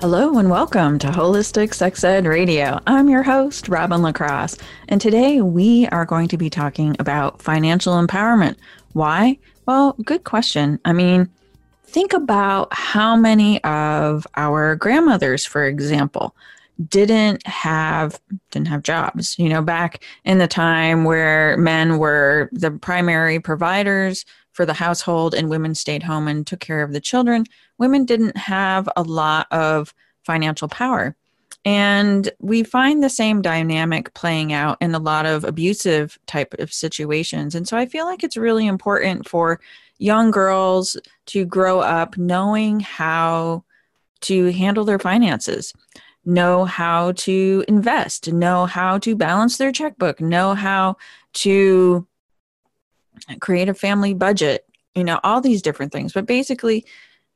Hello and welcome to Holistic Sex Ed Radio. I'm your host, Robin LaCrosse, and today we are going to be talking about financial empowerment. Why? Well, good question. I mean, think about how many of our grandmothers, for example, didn't have didn't have jobs you know back in the time where men were the primary providers for the household and women stayed home and took care of the children women didn't have a lot of financial power. And we find the same dynamic playing out in a lot of abusive type of situations. And so i feel like it's really important for young girls to grow up knowing how to handle their finances know how to invest, know how to balance their checkbook, know how to create a family budget, you know, all these different things. But basically,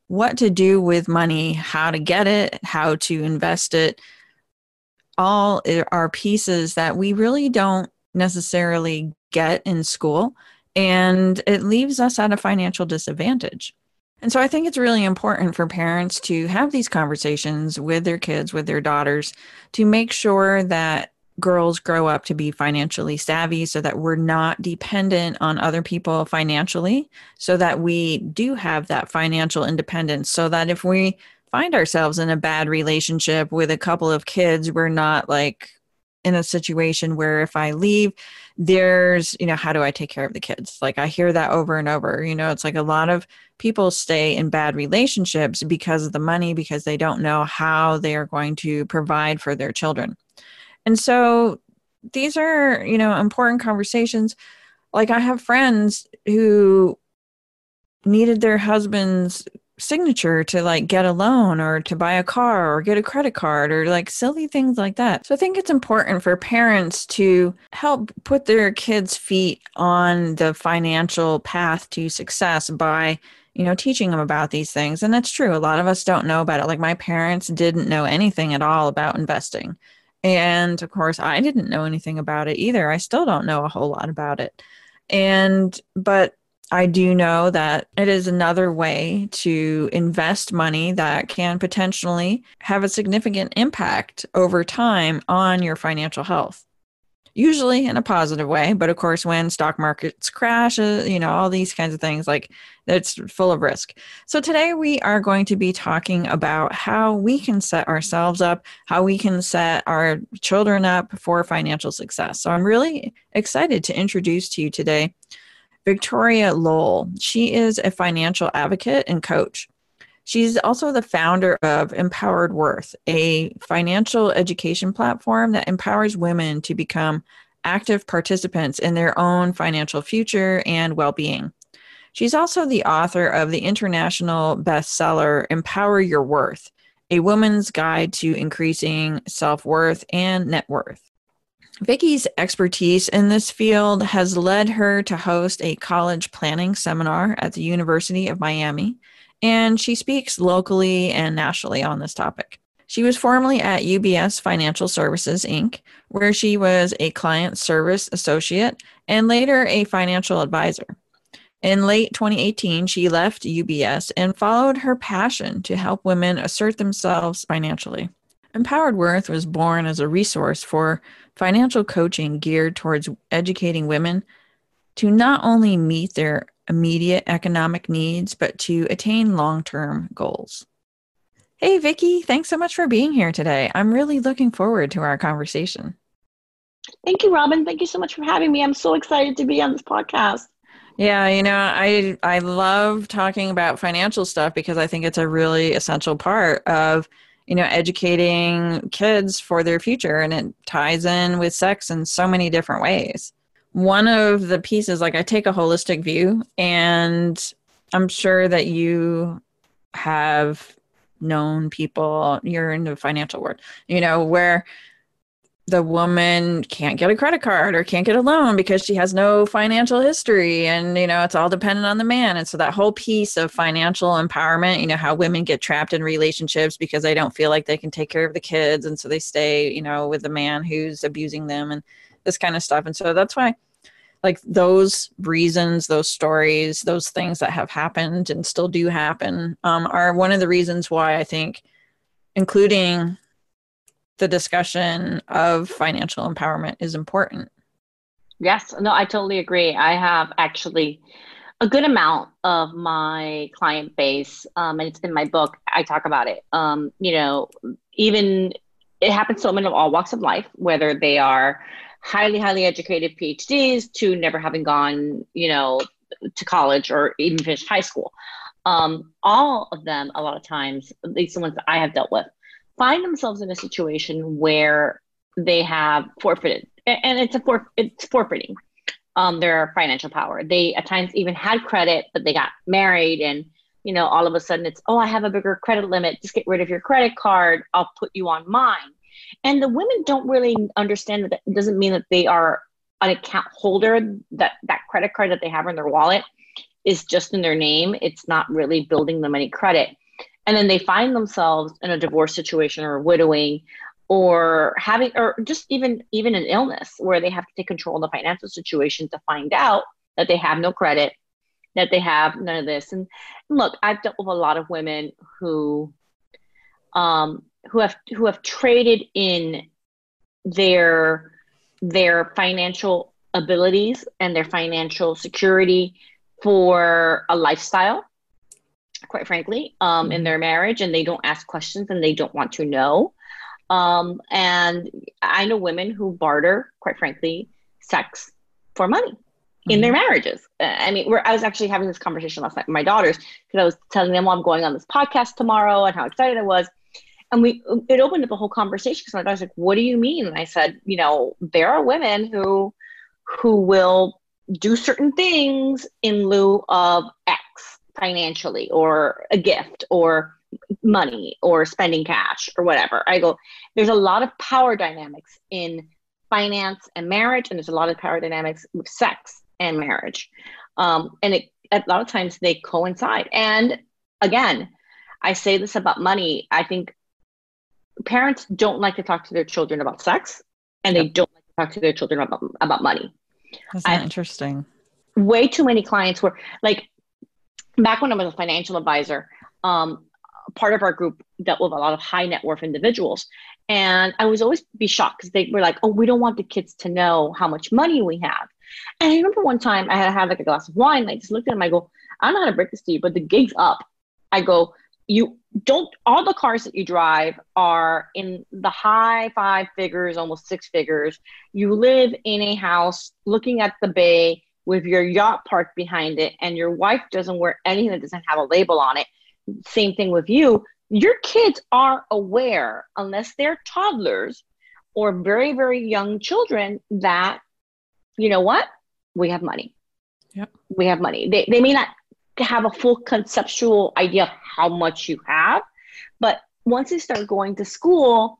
what to do with money, how to get it, how to invest it, all are pieces that we really don't necessarily get in school. And it leaves us at a financial disadvantage. And so I think it's really important for parents to have these conversations with their kids, with their daughters, to make sure that girls grow up to be financially savvy so that we're not dependent on other people financially, so that we do have that financial independence, so that if we find ourselves in a bad relationship with a couple of kids, we're not like in a situation where if I leave, there's, you know, how do I take care of the kids? Like I hear that over and over. You know, it's like a lot of people stay in bad relationships because of the money, because they don't know how they are going to provide for their children. And so these are, you know, important conversations. Like I have friends who needed their husband's signature to like get a loan or to buy a car or get a credit card or like silly things like that. So I think it's important for parents to help put their kids' feet on the financial path to success by you know teaching them about these things and that's true a lot of us don't know about it like my parents didn't know anything at all about investing and of course i didn't know anything about it either i still don't know a whole lot about it and but I do know that it is another way to invest money that can potentially have a significant impact over time on your financial health. Usually in a positive way, but of course, when stock markets crash, uh, you know, all these kinds of things, like it's full of risk. So, today we are going to be talking about how we can set ourselves up, how we can set our children up for financial success. So, I'm really excited to introduce to you today Victoria Lowell. She is a financial advocate and coach. She's also the founder of Empowered Worth, a financial education platform that empowers women to become active participants in their own financial future and well being. She's also the author of the international bestseller Empower Your Worth, a woman's guide to increasing self worth and net worth. Vicky's expertise in this field has led her to host a college planning seminar at the University of Miami, and she speaks locally and nationally on this topic. She was formerly at UBS Financial Services, Inc., where she was a client service associate and later a financial advisor. In late 2018, she left UBS and followed her passion to help women assert themselves financially. Empowered Worth was born as a resource for financial coaching geared towards educating women to not only meet their immediate economic needs, but to attain long term goals. Hey, Vicki, thanks so much for being here today. I'm really looking forward to our conversation. Thank you, Robin. Thank you so much for having me. I'm so excited to be on this podcast. Yeah, you know, I I love talking about financial stuff because I think it's a really essential part of you know educating kids for their future and it ties in with sex in so many different ways one of the pieces like i take a holistic view and i'm sure that you have known people, you're in the financial world, you know, where the woman can't get a credit card or can't get a loan because she has no financial history and you know it's all dependent on the man. And so that whole piece of financial empowerment you know how women get trapped in relationships because they don't feel like they can take care of the kids and so they stay you know with the man who's abusing them and this kind of stuff and so that's why like those reasons those stories those things that have happened and still do happen um, are one of the reasons why i think including the discussion of financial empowerment is important. Yes, no, I totally agree. I have actually a good amount of my client base, um, and it's in my book. I talk about it. Um, you know, even it happens to women of all walks of life, whether they are highly, highly educated PhDs to never having gone, you know, to college or even finished high school. Um, all of them, a lot of times, at least the ones that I have dealt with, find themselves in a situation where they have forfeited, and it's a for, it's forfeiting um, their financial power. They at times even had credit, but they got married, and you know, all of a sudden it's, oh, I have a bigger credit limit. Just get rid of your credit card. I'll put you on mine. And the women don't really understand that that doesn't mean that they are an account holder. That that credit card that they have in their wallet is just in their name. It's not really building them any credit and then they find themselves in a divorce situation or widowing or having or just even even an illness where they have to take control of the financial situation to find out that they have no credit that they have none of this and, look i've dealt with a lot of women who um who have who have traded in their their financial abilities and their financial security for a lifestyle quite frankly, um, in mm-hmm. their marriage, and they don't ask questions and they don't want to know. Um, and I know women who barter, quite frankly, sex for money mm-hmm. in their mm-hmm. marriages. I mean, I was actually having this conversation last night with my daughters because I was telling them, well, I'm going on this podcast tomorrow and how excited I was. And we, it opened up a whole conversation because my daughter's like, what do you mean? And I said, you know, there are women who, who will do certain things in lieu of X financially or a gift or money or spending cash or whatever. I go, there's a lot of power dynamics in finance and marriage, and there's a lot of power dynamics with sex and marriage. Um, and it, a lot of times they coincide. And again, I say this about money. I think parents don't like to talk to their children about sex, and yep. they don't like to talk to their children about, about money. That's interesting. Way too many clients were like, back when I was a financial advisor, um, part of our group dealt with a lot of high net worth individuals. And I was always be shocked because they were like, oh, we don't want the kids to know how much money we have. And I remember one time I had had like a glass of wine. And I just looked at him. I go, I don't know how to break this to you, but the gig's up. I go, you don't, all the cars that you drive are in the high five figures, almost six figures. You live in a house looking at the bay with your yacht parked behind it and your wife doesn't wear anything that doesn't have a label on it, same thing with you. Your kids are aware, unless they're toddlers or very, very young children, that, you know what? We have money. Yep. We have money. They, they may not have a full conceptual idea of how much you have, but once they start going to school,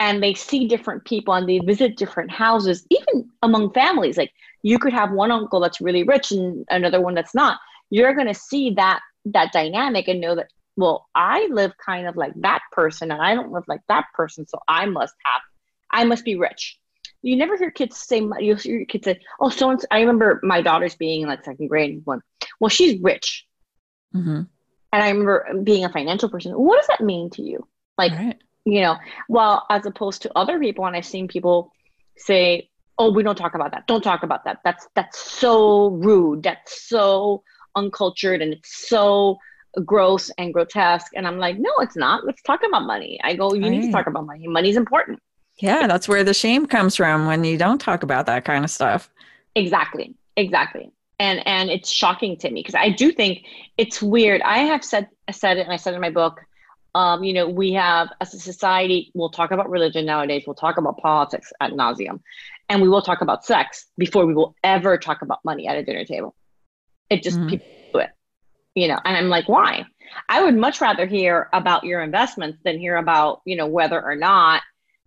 and they see different people and they visit different houses, even among families. Like you could have one uncle that's really rich and another one that's not. You're going to see that that dynamic and know that well, I live kind of like that person and I don't live like that person, so I must have, I must be rich. You never hear kids say, you hear your kids say, oh, so and I remember my daughter's being in like second grade one. Well, she's rich. Mm-hmm. And I remember being a financial person. What does that mean to you? Like, right you know well as opposed to other people and i've seen people say oh we don't talk about that don't talk about that that's that's so rude that's so uncultured and it's so gross and grotesque and i'm like no it's not let's talk about money i go you right. need to talk about money money's important yeah that's where the shame comes from when you don't talk about that kind of stuff exactly exactly and and it's shocking to me because i do think it's weird i have said said it and i said in my book um, you know, we have as a society, we'll talk about religion nowadays, we'll talk about politics at nauseum, and we will talk about sex before we will ever talk about money at a dinner table. It just mm-hmm. people do it, you know, and I'm like, why? I would much rather hear about your investments than hear about, you know, whether or not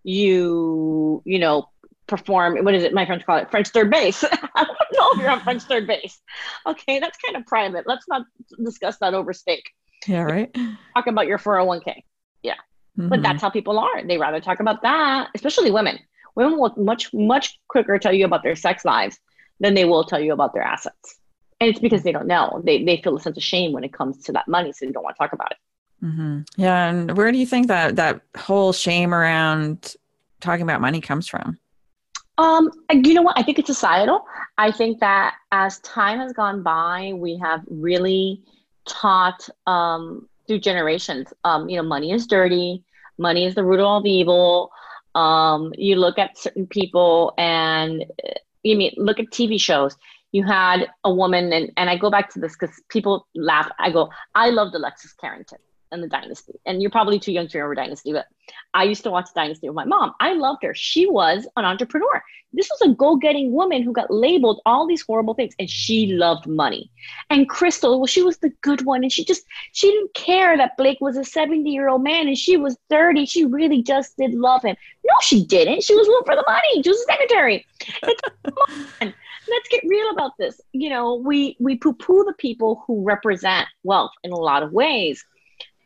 you, you know, perform what is it my friends call it? French third base. I don't know if you're on french third base. Okay that's kind of private. Let's not discuss that over steak. Yeah right. Talk about your 401k yeah. Mm-hmm. but that's how people are. They rather talk about that especially women. Women will much much quicker tell you about their sex lives than they will tell you about their assets. And it's because they don't know. They, they feel a sense of shame when it comes to that money so they don't want to talk about it mm-hmm. yeah and where do you think that that whole shame around talking about money comes from um, you know what? I think it's societal. I think that as time has gone by, we have really taught um, through generations. Um, you know, money is dirty. Money is the root of all evil. Um, you look at certain people, and you mean look at TV shows. You had a woman, and, and I go back to this because people laugh. I go, I loved Alexis Carrington and the Dynasty. And you're probably too young to remember Dynasty, but I used to watch Dynasty with my mom. I loved her. She was an entrepreneur. This was a go-getting woman who got labeled all these horrible things, and she loved money. And Krystle, well, she was the good one, and she just she didn't care that Blake was a 70-year-old man and she was 30. She really just did love him. No, she didn't. She was looking for the money. She was a secretary. Let's get real about this. You know, we we poo-poo the people who represent wealth in a lot of ways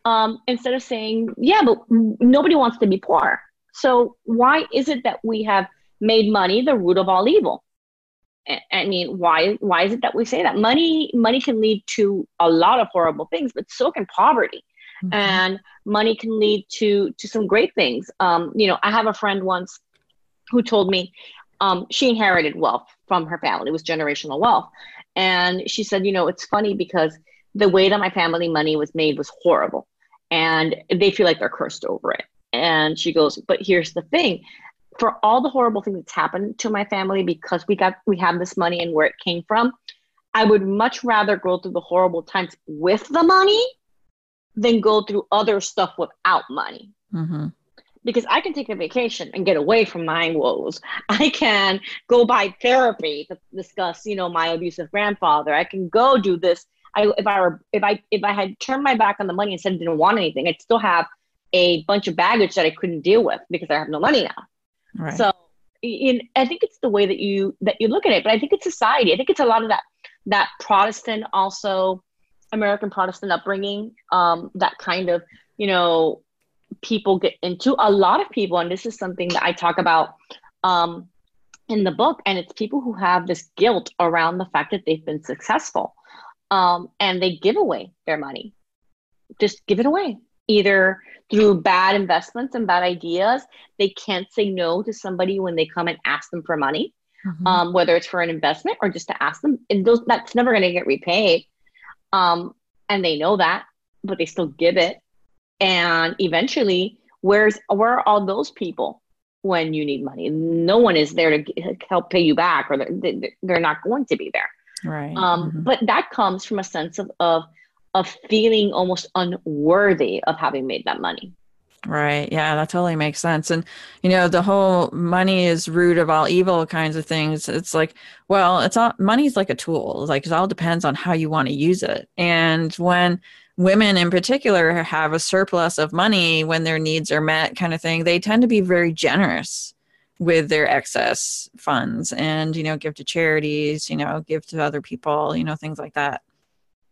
um, instead of saying, yeah, but nobody wants to be poor. So why is it that we have made money the root of all evil? I mean, why why is it that we say that money money can lead to a lot of horrible things, but so can poverty, mm-hmm. and money can lead to to some great things. Um, you know, I have a friend once who told me um, she inherited wealth from her family; it was generational wealth, and she said, you know, it's funny because the way that my family money was made was horrible and they feel like they're cursed over it. And she goes, but here's the thing for all the horrible things that's happened to my family because we got we have this money and where it came from, I would much rather go through the horrible times with the money than go through other stuff without money. Mm-hmm. Because I can take a vacation and get away from my woes. I can go buy therapy to discuss, you know, my abusive grandfather. I can go do this I if I were if I if I had turned my back on the money and said I didn't want anything, I'd still have a bunch of baggage that I couldn't deal with because I have no money now. Right. So in, I think it's the way that you that you look at it, but I think it's society. I think it's a lot of that that Protestant also American Protestant upbringing, um, that kind of you know people get into. A lot of people, and this is something that I talk about um, in the book, and it's people who have this guilt around the fact that they've been successful um, and they give away their money. Just give it away, either through bad investments and bad ideas. They can't say no to somebody when they come and ask them for money, mm-hmm. um, whether it's for an investment or just to ask them. And those that's never going to get repaid, um, and they know that, but they still give it. And eventually, where's where are all those people when you need money? No one is there to help pay you back, or they're, they're not going to be there. Right. Um, mm-hmm. But that comes from a sense of, of of feeling almost unworthy of having made that money. Right. Yeah, that totally makes sense. And, you know, the whole money is root of all evil kinds of things. It's like, well, it's all money's like a tool. Like it all depends on how you want to use it. And when women in particular have a surplus of money when their needs are met, kind of thing, they tend to be very generous with their excess funds and you know give to charities you know give to other people you know things like that.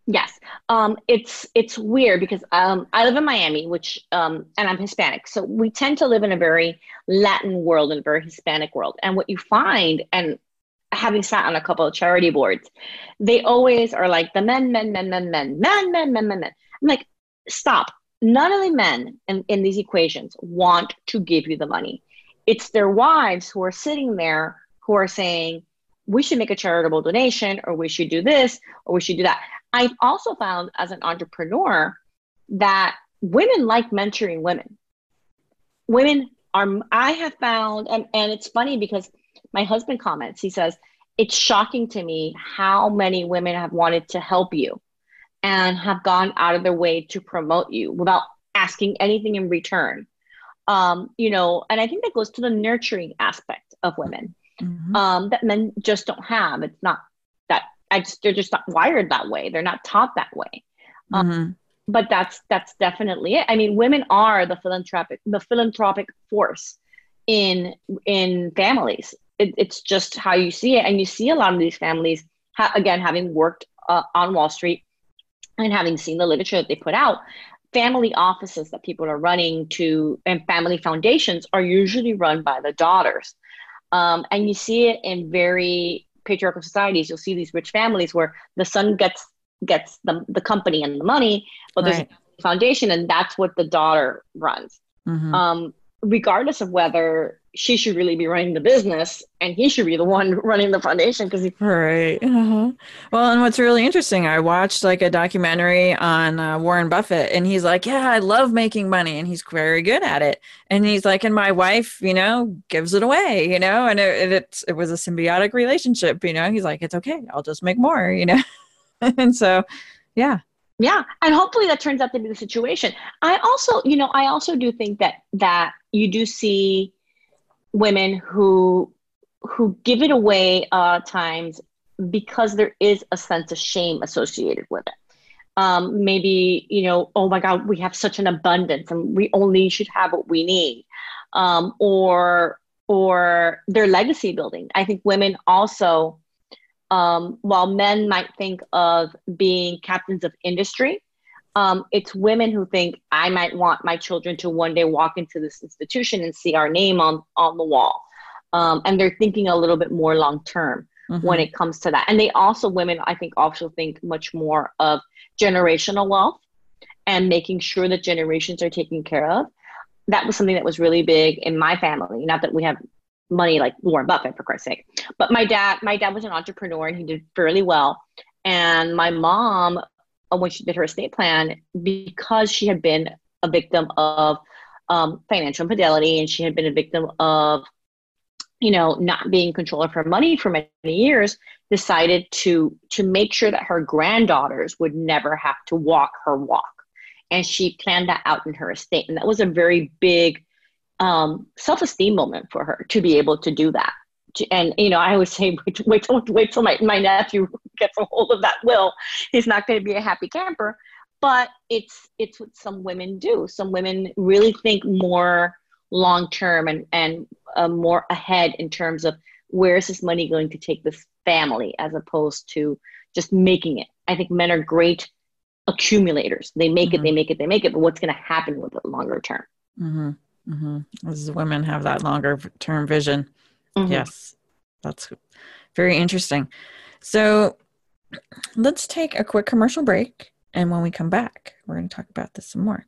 Yes. Um, it's it's weird because um, i live in miami which um, and i'm hispanic. So we tend to live in a very latin world and a very hispanic world. And what you find and having sat on a couple of charity boards they always are like the men men men men men men men men men men. I'm like stop. None of the men in, in these equations want to give you the money it's their wives who are sitting there who are saying, we should make a charitable donation, or we should do this, or we should do that. I've also found as an entrepreneur that women like mentoring women. Women are, I have found, and, and it's funny because my husband comments, he says, it's shocking to me how many women have wanted to help you and have gone out of their way to promote you without asking anything in return um, you know, and I think that goes to the nurturing aspect of women mm-hmm. um, that men just don't have. It's not that I just they're just not wired that way. They're not taught that way. Um, mm-hmm. but that's that's definitely it. I mean, women are the philanthropic the philanthropic force in in families. It, it's just how you see it, and you see a lot of these families. Ha- again, having worked uh, on Wall Street and having seen the literature that they put out, family offices that people are running to and family foundations are usually run by the daughters. Um, and you see it in very patriarchal societies. You'll see these rich families where the son gets gets the, the company and the money, but there's right. a foundation and that's what the daughter runs. Mm-hmm. Um, regardless of whether she should really be running the business and he should be the one running the foundation because he right uh-huh. well and what's really interesting i watched like a documentary on uh, warren buffett and he's like yeah i love making money and he's very good at it. And he's like and my wife you know gives it away you know and it, it, it was a symbiotic relationship you know? He's like it's okay i'll just make more you know? And so yeah. Yeah and hopefully that turns out to be the situation. I also you know i also do think that that you do see women who who give it away uh times because there is a sense of shame associated with it. Um, maybe you know oh my god we have such an abundance and we only should have what we need. Um, or or their legacy building. I think women also um, while men might think of being captains of industry, um, it's women who think I might want my children to one day walk into this institution and see our name on on the wall, um, and they're thinking a little bit more long term mm-hmm. when it comes to that. And they also women I think also think much more of generational wealth and making sure that generations are taken care of. That was something that was really big in my family. Not that we have money like Warren Buffett for Christ's sake. But my dad, my dad was an entrepreneur and he did fairly well. And my mom, when she did her estate plan, because she had been a victim of um, financial infidelity and she had been a victim of, you know, not being in control of her money for many, years, decided to to make sure that her granddaughters would never have to walk her walk. And she planned that out in her estate. And that was a very big um, self-esteem moment for her to be able to do that. And you know, I always say, wait, wait till wait till my, my nephew gets a hold of that will. He's not going to be a happy camper. But it's it's what some women do. Some women really think more long term and and uh, more ahead in terms of where is this money going to take this family, as opposed to just making it. I think men are great accumulators. They make mm-hmm. it, they make it, they make it. But what's going to happen with it longer term? Mm-hmm. Mm-hmm. As women have that longer term vision. Mm-hmm. Yes, that's very interesting. So let's take a quick commercial break. And when we come back, we're going to talk about this some more.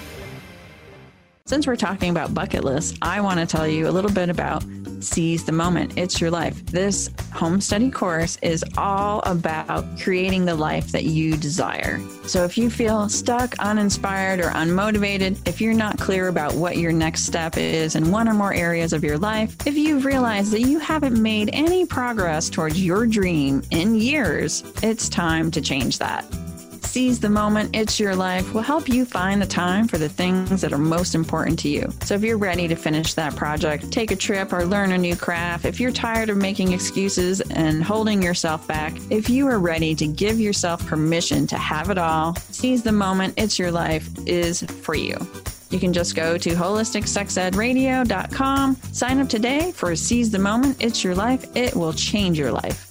Since we're talking about bucket lists, I want to tell you a little bit about Seize the Moment. It's your life. This home study course is all about creating the life that you desire. So if you feel stuck, uninspired, or unmotivated, if you're not clear about what your next step is in one or more areas of your life, if you've realized that you haven't made any progress towards your dream in years, it's time to change that. Seize the Moment, It's Your Life will help you find the time for the things that are most important to you. So if you're ready to finish that project, take a trip, or learn a new craft, if you're tired of making excuses and holding yourself back, if you are ready to give yourself permission to have it all, Seize the Moment, It's Your Life is for you. You can just go to holisticsexedradio.com, sign up today for Seize the Moment, It's Your Life. It will change your life.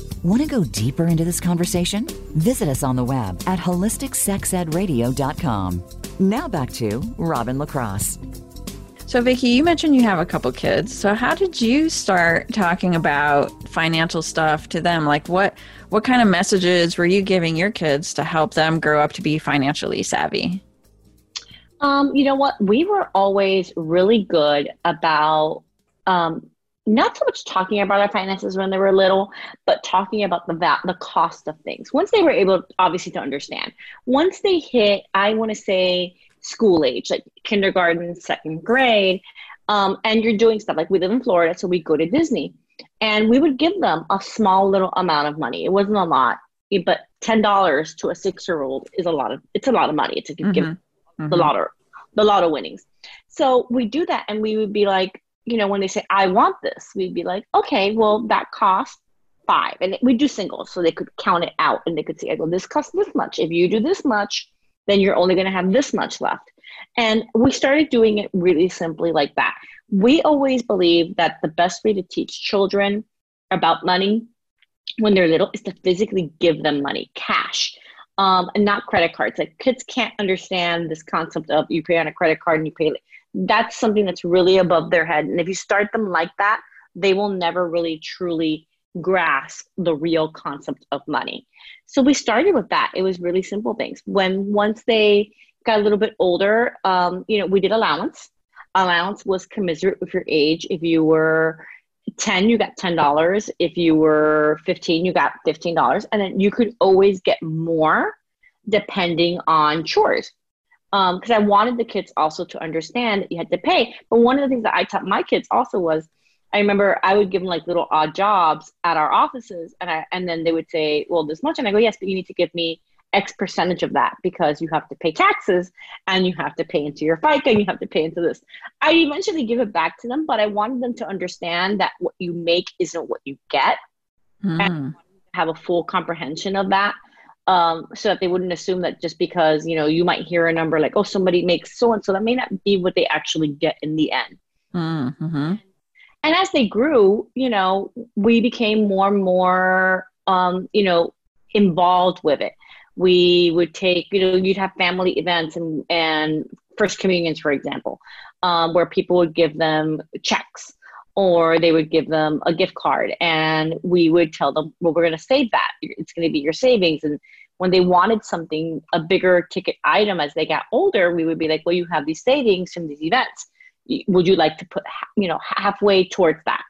Want to go deeper into this conversation? Visit us on the web at holisticsexedradio.com. Now back to Robin LaCrosse. So, Vicki, you mentioned you have a couple kids. So, how did you start talking about financial stuff to them? Like, what what kind of messages were you giving your kids to help them grow up to be financially savvy? Um, you know what? We were always really good about um, not so much talking about our finances when they were little, but talking about the va- the cost of things. Once they were able, obviously, to understand. Once they hit, I want to say school age, like kindergarten, second grade, um, and you're doing stuff like we live in Florida, so we go to Disney, and we would give them a small little amount of money. It wasn't a lot, but ten dollars to a six year old is a lot of it's a lot of money. It's a mm-hmm. give mm-hmm. the lotto the lotto winnings. So we do that, and we would be like, you know, when they say I want this, we'd be like, okay, well that costs five, and we do singles, so they could count it out, and they could see, I go, this costs this much. If you do this much, then you're only going to have this much left. And we started doing it really simply like that. We always believe that the best way to teach children about money when they're little is to physically give them money, cash, um, and not credit cards. Like kids can't understand this concept of you pay on a credit card and you pay. That's something that's really above their head. And if you start them like that, they will never really truly grasp the real concept of money. So we started with that. It was really simple things. When once they got a little bit older, um, you know, we did allowance. Allowance was commensurate with your age. If you were 10, you got $10. If you were 15, you got $15. And then you could always get more depending on chores. Because um, I wanted the kids also to understand that you had to pay. But one of the things that I taught my kids also was I remember I would give them like little odd jobs at our offices, and I and then they would say, "Well, this much," and I go, "Yes, but you need to give me X percentage of that because you have to pay taxes and you have to pay into your FICA and you have to pay into this." I eventually give it back to them, but I wanted them to understand that what you make isn't what you get, mm. and have a full comprehension of that. Um, so that they wouldn't assume that just because you know you might hear a number like oh somebody makes so and so that may not be what they actually get in the end. Mm-hmm and as they grew, you know, we became more and more, um, you know, involved with it. We would take, you know, you'd have family events and and first communions, for example, um, where people would give them checks or they would give them a gift card, and we would tell them, well, we're going to save that. It's going to be your savings, and when they wanted something a bigger ticket item as they got older we would be like well you have these savings from these events. Would you like to put you know halfway towards that?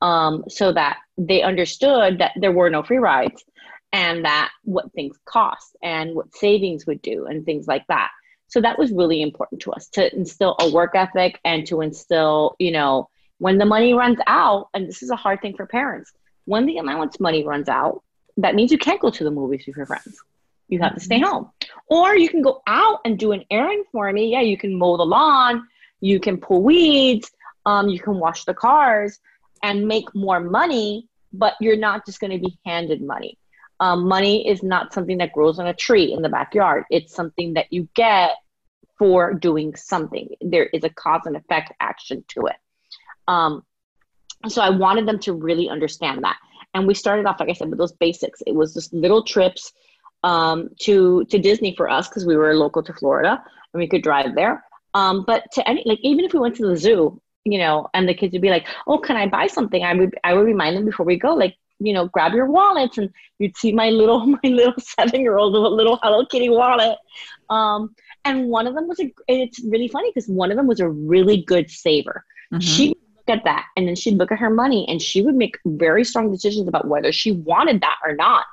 Um, so that they understood that there were no free rides and that what things cost and what savings would do and things like that. So that was really important to us to instill a work ethic and to instill you know when the money runs out and this is a hard thing for parents when the allowance money runs out that means you can't go to the movies with your friends you have to stay mm-hmm. home or you can go out and do an errand for me yeah you can mow the lawn you can pull weeds, um, you can wash the cars and make more money, but you're not just going to be handed money. Um, money is not something that grows on a tree in the backyard. It's something that you get for doing something. There is a cause and effect action to it. Um, so I wanted them to really understand that. And we started off, like I said, with those basics. It was just little trips um, to to Disney for us because we were local to Florida and we could drive there. Um, but to any like even if we went to the zoo, you know, and the kids would be like, "Oh, can I buy something?" I would I would remind them before we go, like, you know, grab your wallets, and you'd see my little my little seven year old with a little Hello Kitty wallet. Um, and one of them was a. It's really funny because one of them was a really good saver. Mm-hmm. She at that, and then she'd look at her money, and she would make very strong decisions about whether she wanted that or not.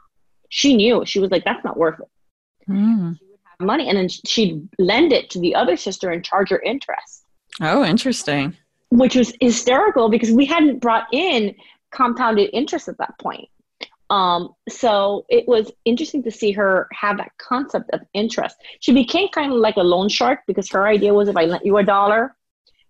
She knew she was like, "That's not worth it." Mm money and then she'd lend it to the other sister and charge her interest. Oh, interesting. Which was hysterical because we hadn't brought in compounded interest at that point. Um, so it was interesting to see her have that concept of interest. She became kind of like a loan shark because her idea was if I lent you a dollar,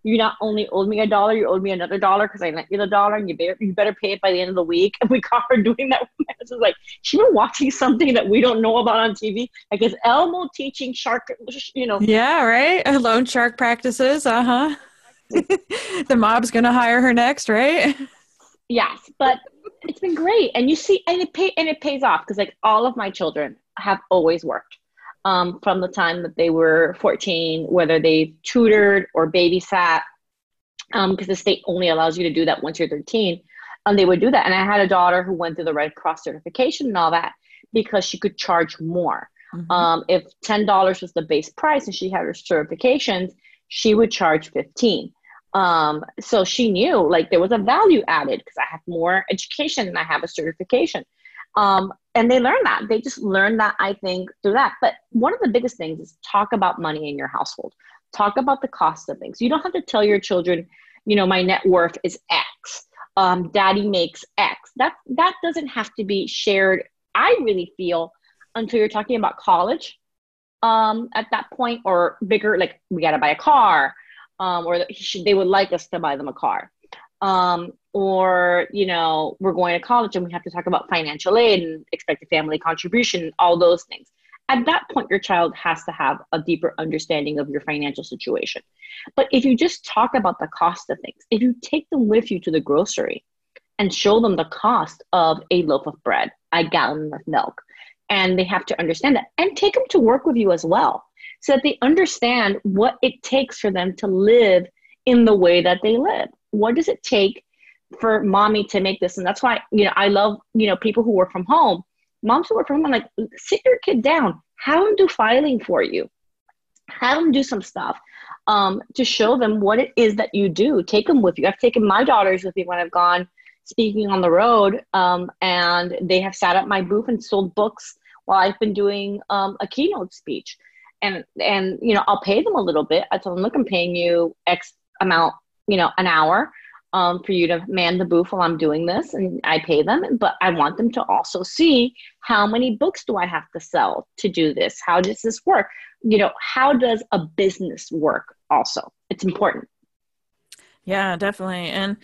you not only owed me a dollar, you owed me another dollar because I lent you the dollar, and you better you better pay it by the end of the week. And we caught her doing that. It's like she's been watching something that we don't know about on TV. Like is Elmo teaching shark? You know? Yeah, right. Loan shark practices. Uh huh. the mob's gonna hire her next, right? Yes, but it's been great, and you see, and it pay and it pays off because like all of my children have always worked um, from the time that they were 14, whether they tutored or babysat, because um, the state only allows you to do that once you're 13. And they would do that. And I had a daughter who went through the Red Cross certification and all that because she could charge more. Mm-hmm. Um, if $10 was the base price and she had her certifications, she would charge 15. Um, so she knew like there was a value added because I have more education and I have a certification. Um, and they learn that. They just learn that, I think, through that. But one of the biggest things is talk about money in your household. Talk about the cost of things. You don't have to tell your children, you know, my net worth is X. Um, daddy makes X. That that doesn't have to be shared. I really feel until you're talking about college um, at that point or bigger, like we got to buy a car um, or they would like us to buy them a car. Um, or, you know, we're going to college and we have to talk about financial aid and expected family contribution, all those things. At that point, your child has to have a deeper understanding of your financial situation. But if you just talk about the cost of things, if you take them with you to the grocery and show them the cost of a loaf of bread, a gallon of milk, and they have to understand that and take them to work with you as well so that they understand what it takes for them to live in the way that they live what does it take for mommy to make this? And that's why you know i love you know people who work from home. Moms who work from home I'm like sit your kid down have them do filing for you. Have them do some stuff um, to show them what it is that you do. Take them with you. I've taken my daughters with me when i've gone speaking on the road, um, and they have sat at my booth and sold books while I've been doing um, a keynote speech. And and you know, I'll pay them a little bit. I tell them, look, I'm paying you X amount, you know, an hour um, for you to man the booth while I'm doing this, and I pay them. But I want them to also see how many books do I have to sell to do this? How does this work? You know, how does a business work? Also, it's important. Yeah, definitely, and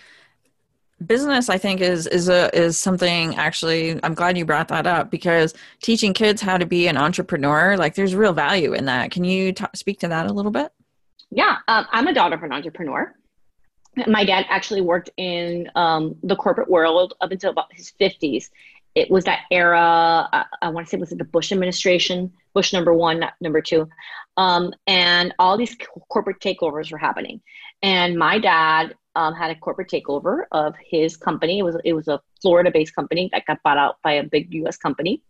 business i think is is a is something actually i'm glad you brought that up because teaching kids how to be an entrepreneur like there's real value in that can you t- speak to that a little bit yeah um, i'm a daughter of an entrepreneur my dad actually worked in um, the corporate world up until about his 50s it was that era uh, i want to say it was the bush administration bush number one not number two um, and all these corporate takeovers were happening and my dad um, had a corporate takeover of his company. It was it was a Florida-based company that got bought out by a big U.S. company,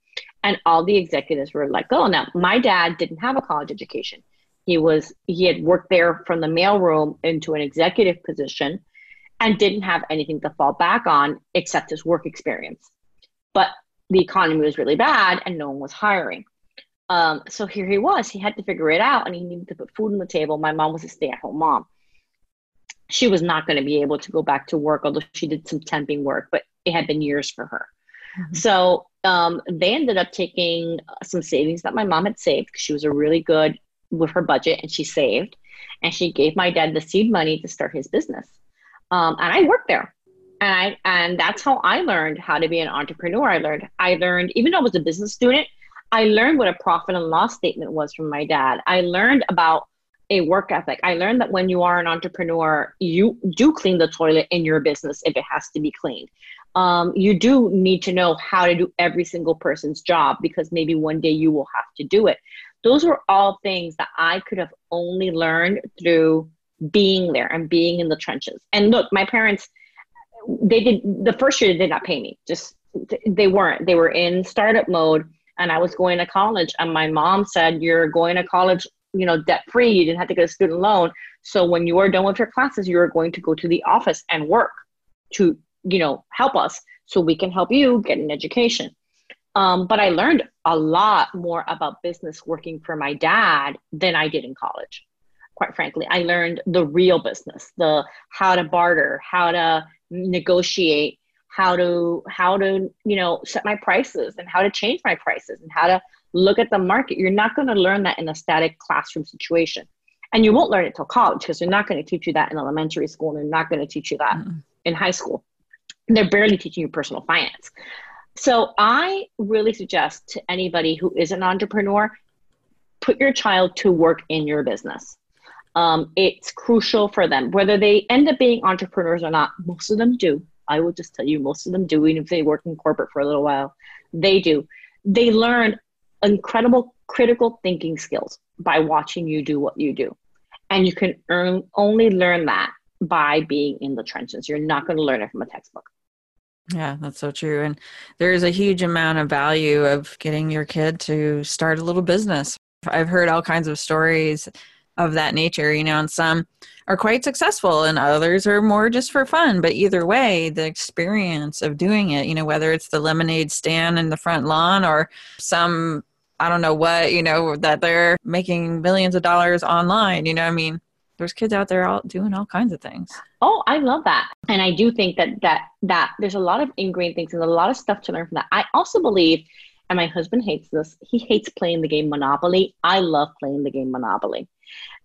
and all the executives were like, "Oh, now my dad didn't have a college education. He was he had worked there from the mailroom into an executive position, and didn't have anything to fall back on except his work experience. But the economy was really bad, and no one was hiring. Um, so here he was. He had to figure it out, and he needed to put food on the table. My mom was a stay-at-home mom." she was not going to be able to go back to work, although she did some temping work, but it had been years for her. Mm-hmm. So um, they ended up taking some savings that my mom had saved because she was a really good with her budget and she saved. And she gave my dad the seed money to start his business. Um, and I worked there. And I and that's how I learned how to be an entrepreneur. I learned I learned even though I was a business student, I learned what a profit and loss statement was from my dad. I learned about a work ethic. I learned that when you are an entrepreneur, you do clean the toilet in your business if it has to be cleaned. Um, you do need to know how to do every single person's job because maybe one day you will have to do it. Those were all things that I could have only learned through being there and being in the trenches. And look, my parents, they did the first year they did not pay me. Just they weren't. They were in startup mode and I was going to college and my mom said, You're going to college you know debt free you didn't have to get a student loan so when you are done with your classes you are going to go to the office and work to you know help us so we can help you get an education um, but i learned a lot more about business working for my dad than i did in college quite frankly i learned the real business the how to barter how to negotiate how to how to you know set my prices and how to change my prices and how to look at the market. You're not going to learn that in a static classroom situation. And you won't learn it till college because they're not going to teach you that in elementary school and they're not going to teach you that mm-hmm. in high school. They're barely teaching you personal finance. So I really suggest to anybody who is an entrepreneur, put your child to work in your business. Um, it's crucial for them, whether they end up being entrepreneurs or not. Most of them do. I will just tell you, most of them do, even if they work in corporate for a little while, they do. They learn incredible critical thinking skills by watching you do what you do. And you can earn, only learn that by being in the trenches. You're not going to learn it from a textbook. Yeah, that's so true. And there is a huge amount of value of getting your kid to start a little business. I've heard all kinds of stories of that nature, you know, and some are quite successful and others are more just for fun. But either way, the experience of doing it, you know, whether it's the lemonade stand in the front lawn or some, I don't know what, you know, that they're making millions of dollars online, you know, I mean, there's kids out there all doing all kinds of things. Oh, I love that. And I do think that that that there's a lot of ingrained things and a lot of stuff to learn from that. I also believe and my husband hates this. He hates playing the game Monopoly. I love playing the game Monopoly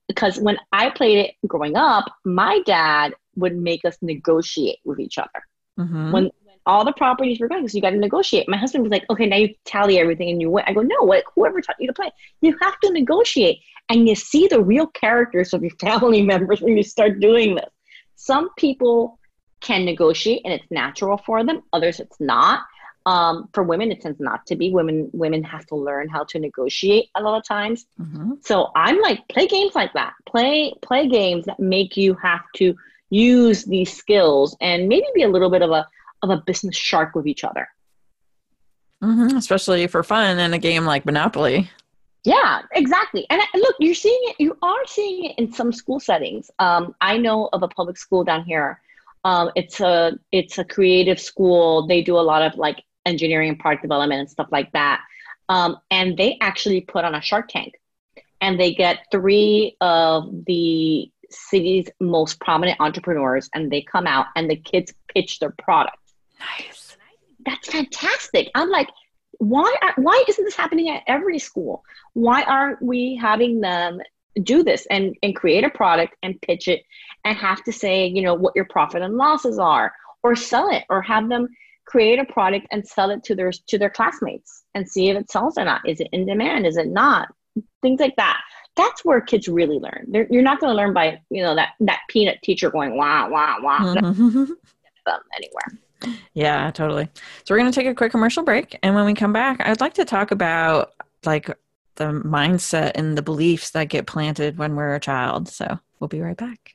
because when I played it growing up, my dad would make us negotiate with each other. Mm-hmm. When, when, all the properties were going, so you got to negotiate. My husband was like, "Okay, now you tally everything and you win." I go, "No, what? Whoever taught you to play, you have to negotiate, and you see the real characters of your family members when you start doing this. Some people can negotiate and it's natural for them; others, it's not." Um, for women, it tends not to be. Women women have to learn how to negotiate a lot of times. Mm-hmm. So I'm like, play games like that. Play play games that make you have to use these skills and maybe be a little bit of a of a business shark with each other. Mm-hmm. Especially for fun in a game like Monopoly. Yeah, exactly. And look, you're seeing it. You are seeing it in some school settings. Um, I know of a public school down here. Um, it's a it's a creative school. They do a lot of like engineering and product development and stuff like that. Um, and they actually put on a Shark Tank, and they get three of the city's most prominent entrepreneurs, and they come out and the kids pitch their product. Nice. That's fantastic. I'm like, why? Are, why isn't this happening at every school? Why aren't we having them do this and and create a product and pitch it and have to say, you know, what your profit and losses are, or sell it, or have them create a product and sell it to their to their classmates and see if it sells or not. Is it in demand? Is it not? Things like that. That's where kids really learn. They're, you're not going to learn by you know that that peanut teacher going wah wah wah mm-hmm. them anywhere. Yeah, totally. So we're going to take a quick commercial break, and when we come back, I'd like to talk about like the mindset and the beliefs that get planted when we're a child. So we'll be right back.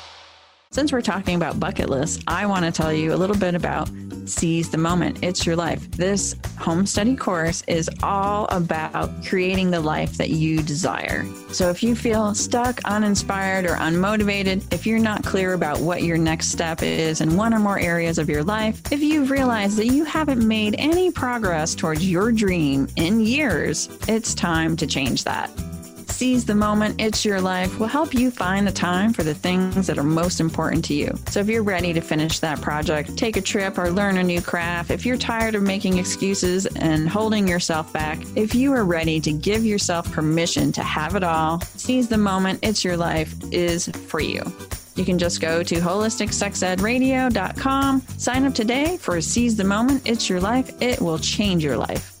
Since we're talking about bucket lists, I want to tell you a little bit about Seize the Moment. It's your life. This home study course is all about creating the life that you desire. So if you feel stuck, uninspired, or unmotivated, if you're not clear about what your next step is in one or more areas of your life, if you've realized that you haven't made any progress towards your dream in years, it's time to change that. Seize the Moment, It's Your Life will help you find the time for the things that are most important to you. So if you're ready to finish that project, take a trip, or learn a new craft, if you're tired of making excuses and holding yourself back, if you are ready to give yourself permission to have it all, Seize the Moment, It's Your Life is for you. You can just go to holisticsexedradio.com, sign up today for Seize the Moment, It's Your Life. It will change your life.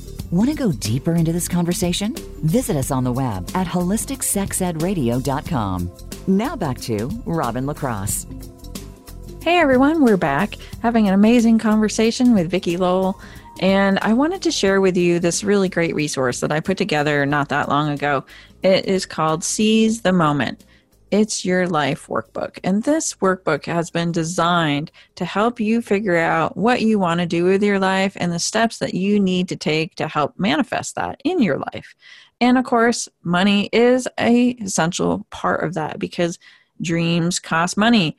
Want to go deeper into this conversation? Visit us on the web at holisticsexedradio.com. Now back to Robin LaCrosse. Hey everyone, we're back having an amazing conversation with Vicki Lowell. And I wanted to share with you this really great resource that I put together not that long ago. It is called Seize the Moment. It's Your Life workbook. And this workbook has been designed to help you figure out what you want to do with your life and the steps that you need to take to help manifest that in your life. And of course, money is a essential part of that because dreams cost money.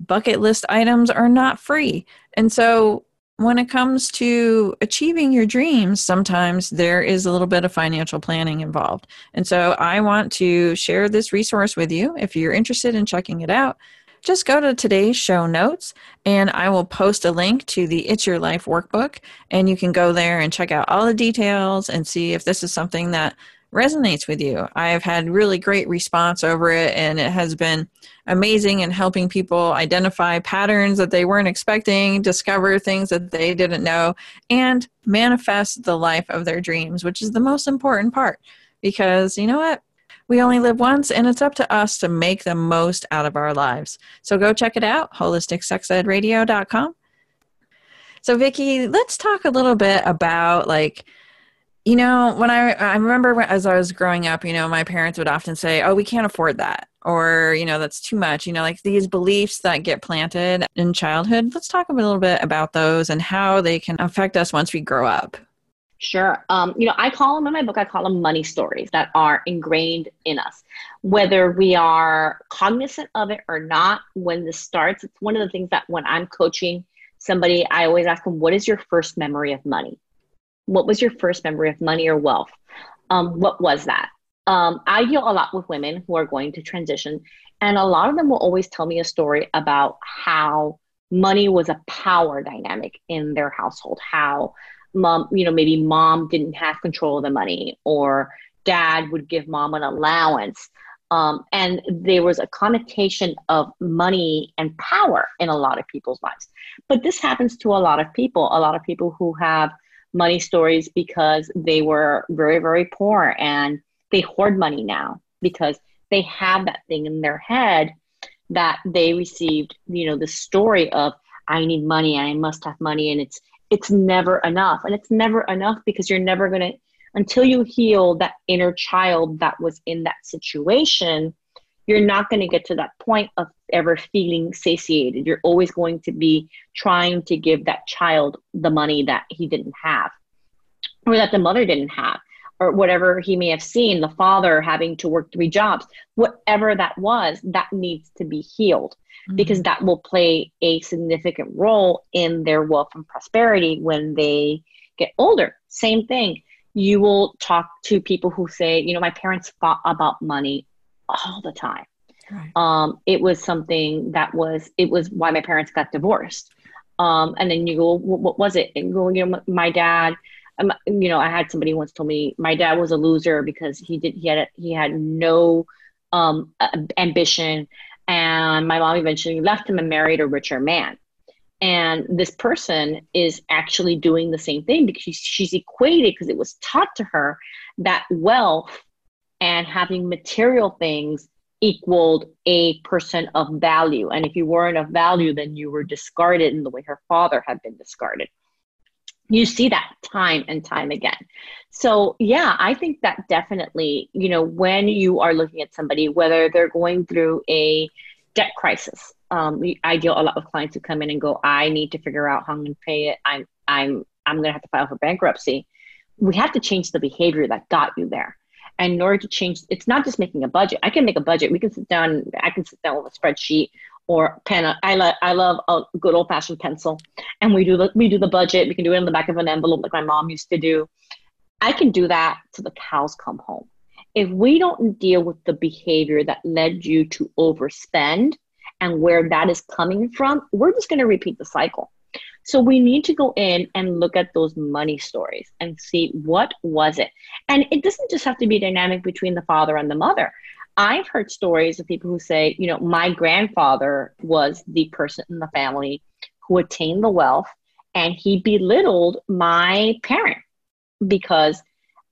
Bucket list items are not free. And so when it comes to achieving your dreams, sometimes there is a little bit of financial planning involved. And so I want to share this resource with you if you're interested in checking it out just go to today's show notes and I will post a link to the It's Your Life workbook. And you can go there and check out all the details and see if this is something that resonates with you. I have had really great response over it, and it has been amazing in helping people identify patterns that they weren't expecting, discover things that they didn't know, and manifest the life of their dreams, which is the most important part. Because you know what? We only live once, and it's up to us to make the most out of our lives. So go check it out, holisticsexedradio.com. So, Vicki, let's talk a little bit about like, you know, when I I remember as I was growing up, you know, my parents would often say, "Oh, we can't afford that," or you know, "That's too much." You know, like these beliefs that get planted in childhood. Let's talk a little bit about those and how they can affect us once we grow up. Sure. Um, you know, I call them in my book, I call them money stories that are ingrained in us. Whether we are cognizant of it or not, when this starts, it's one of the things that when I'm coaching somebody, I always ask them, What is your first memory of money? What was your first memory of money or wealth? Um, what was that? Um, I deal a lot with women who are going to transition, and a lot of them will always tell me a story about how money was a power dynamic in their household, how mom, you know, maybe mom didn't have control of the money or dad would give mom an allowance. Um, and there was a connotation of money and power in a lot of people's lives. But this happens to a lot of people, a lot of people who have money stories because they were very, very poor and they hoard money now because they have that thing in their head that they received, you know, the story of I need money and I must have money and it's it's never enough. And it's never enough because you're never to, until you heal that inner child that was in that situation, you're not going to get to that point of ever feeling satiated. You're always going to be trying to give that child the money that he didn't have or that the mother didn't have or whatever he may have seen, the father having to work three jobs, whatever that was, that needs to be healed mm-hmm. because that will play a significant role in their wealth and prosperity when they get older. Same thing. You will talk to people who say, you know, my parents fought about money all the time. Right. Um, it was something that was, it was why my parents got divorced. Um, and then you go, what was it? And go, you know, my dad, um, you know, I had somebody once told me my dad was a loser because he did, he had, he had no um, ambition and my mom eventually left him and married a richer man. And this person is actually doing the same thing because she's, she's equated because it was taught to her that wealth and having material things equaled a person of value. And if you weren't of value, then you were discarded in the way her father had been discarded. You see that time and time again. So, yeah, I think that definitely, you know, when you are looking at somebody, whether they're going through a debt crisis, um, I deal a lot with clients who come in and go, I need to figure out how I'm going to pay it. I'm, I'm, I'm going to have to file for bankruptcy. We have to change the behavior that got you there. And in order to change, it's not just making a budget. I can make a budget. We can sit down. I can sit down with a spreadsheet or pen. I love I love a good old fashioned pencil, and we do the we do the budget. We can do it in the back of an envelope like my mom used to do. I can do that till the cows come home. If we don't deal with the behavior that led you to overspend and where that is coming from, we're just going to repeat the cycle. So we need to go in and look at those money stories and see what was it. And it doesn't just have to be dynamic between the father and the mother. I've heard stories of people who say, you know, my grandfather was the person in the family who attained the wealth and he belittled my parent because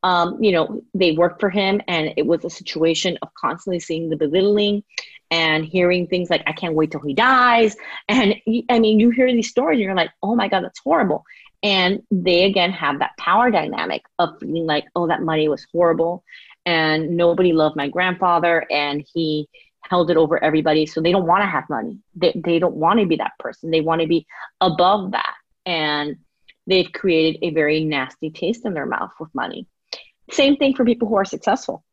um, you know they worked for him and it was a situation of constantly seeing the belittling and hearing things like i can't wait till he dies. And i mean you hear these stories and you're like oh my god that's horrible. And they again have that power dynamic of feeling like oh that money was horrible and nobody loved my grandfather and he held it over everybody. So they don't want to have money. They, they don't want to be that person. They want to be above that. And they've created a very nasty taste in their mouth with money Same thing for people who are successful.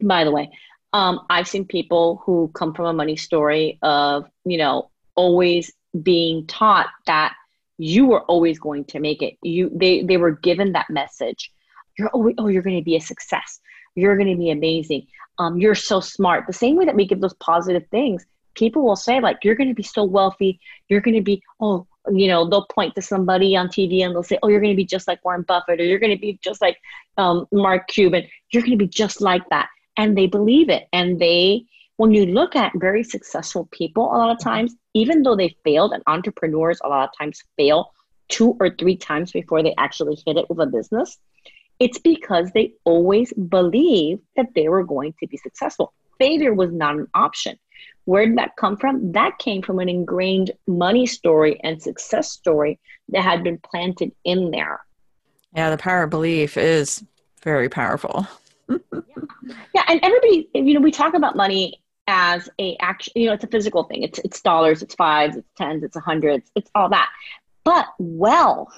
By the way, um, I've seen people who come from a money story of, you know, always being taught that you were always going to make it. You they they were given that message. You're always oh you're going to be a success. You're going to be amazing. Um, you're so smart. The same way that we give those positive things, people will say like you're going to be so wealthy. You're going to be oh you know they'll point to somebody on TV and they'll say oh you're going to be just like Warren Buffett or you're going to be just like um, Mark Cuban. You're going to be just like that, and they believe it. And they when you look at very successful people, a lot of times even though they failed, and entrepreneurs a lot of times fail two or three times before they actually hit it with a business, it's because they always believed that they were going to be successful. Failure was not an option. Where did that come from? That came from an ingrained money story and success story that had been planted in there. Yeah, the power of belief is very powerful. yeah. and everybody, you know, we talk about money as a action you know it's a physical thing it's it's dollars it's fives it's tens it's a hundreds it's all that but wealth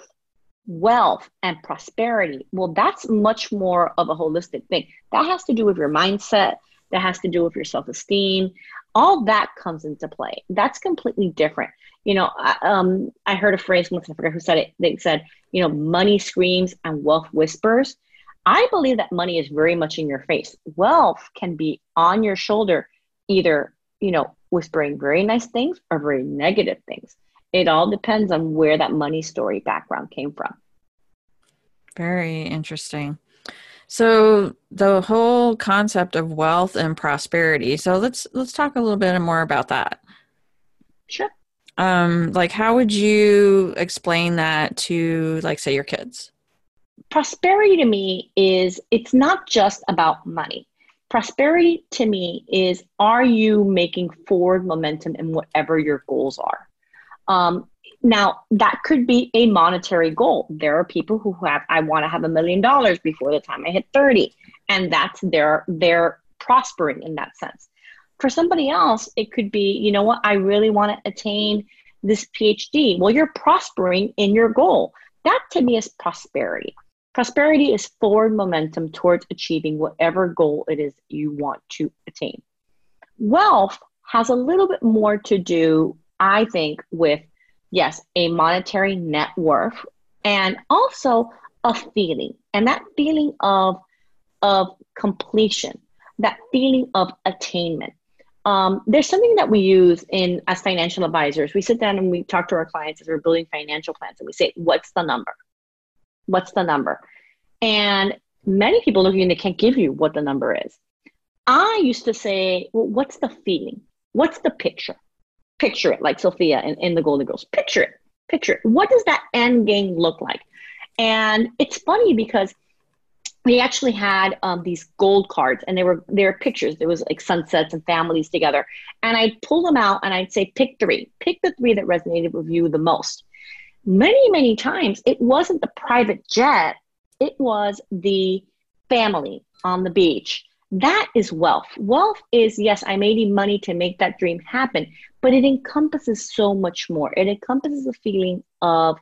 wealth and prosperity well that's much more of a holistic thing that has to do with your mindset that has to do with your self-esteem all that comes into play that's completely different you know I, um, I heard a phrase once i forget who said it they said you know money screams and wealth whispers i believe that money is very much in your face wealth can be on your shoulder either, you know, whispering very nice things or very negative things. It all depends on where that money story background came from. Very interesting. So the whole concept of wealth and prosperity. So let's let's talk a little bit more about that. Sure. Um like how would you explain that to like say your kids? Prosperity to me is it's not just about money prosperity to me is are you making forward momentum in whatever your goals are um, now that could be a monetary goal. There are people who have i want to have a million dollars before the time i hit 30 and that's their they're prospering in that sense. For somebody else it could be you know what? I really want to attain this phd well you're prospering in your goal. That to me is prosperity. Prosperity is forward momentum towards achieving whatever goal it is you want to attain. Wealth has a little bit more to do, I think, with yes, a monetary net worth and also a feeling. And that feeling of of completion, that feeling of attainment. Um, there's something that we use in as financial advisors. We sit down and we talk to our clients as we're building financial plans, and we say, "What's the number?" What's the number? And many people look at you and they can't give you what the number is. I used to say, well, what's the feeling? What's the picture? Picture it like Sophia in, in the Golden Girls. Picture it. Picture it. What does that end game look like? And it's funny because we actually had um, these gold cards and they were they were pictures there was like sunsets and families together and i'd pull them out and i'd say pick three pick the three that resonated with you the most many, many times it wasn't the private jet, it was the family on the beach. That is wealth. Wealth is, yes, I made money to make that dream happen, but it encompasses so much more. It encompasses a feeling of,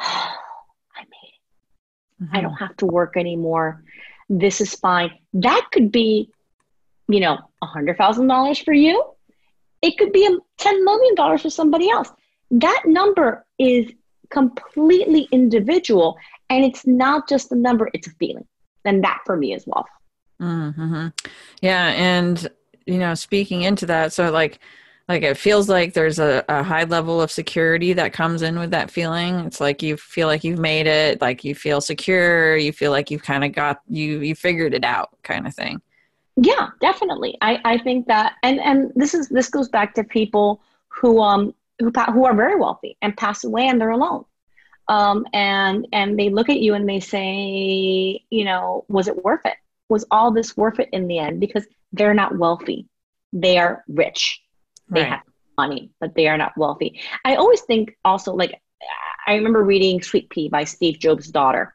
oh, I made it. Mm-hmm. I don't have to work anymore. This is fine. That could be, you know, a $100,000 for you. It could be a $10 million for somebody else that number is completely individual and it's not just a number it's a feeling and that for me is wealth mm-hmm. yeah and you know speaking into that so like like it feels like there's a, a high level of security that comes in with that feeling it's like you feel like you've made it like you feel secure you feel like you've kind of got you you figured it out kind of thing yeah definitely i i think that and and this is this goes back to people who um who, who are very wealthy and pass away and they're alone. Um, and and they look at you and they say, you know, was it worth it? Was all this worth it in the end? Because they're not wealthy, they are rich, they right. have money, but they are not wealthy. I always think also like I remember reading Sweet Pea by Steve Jobs' daughter,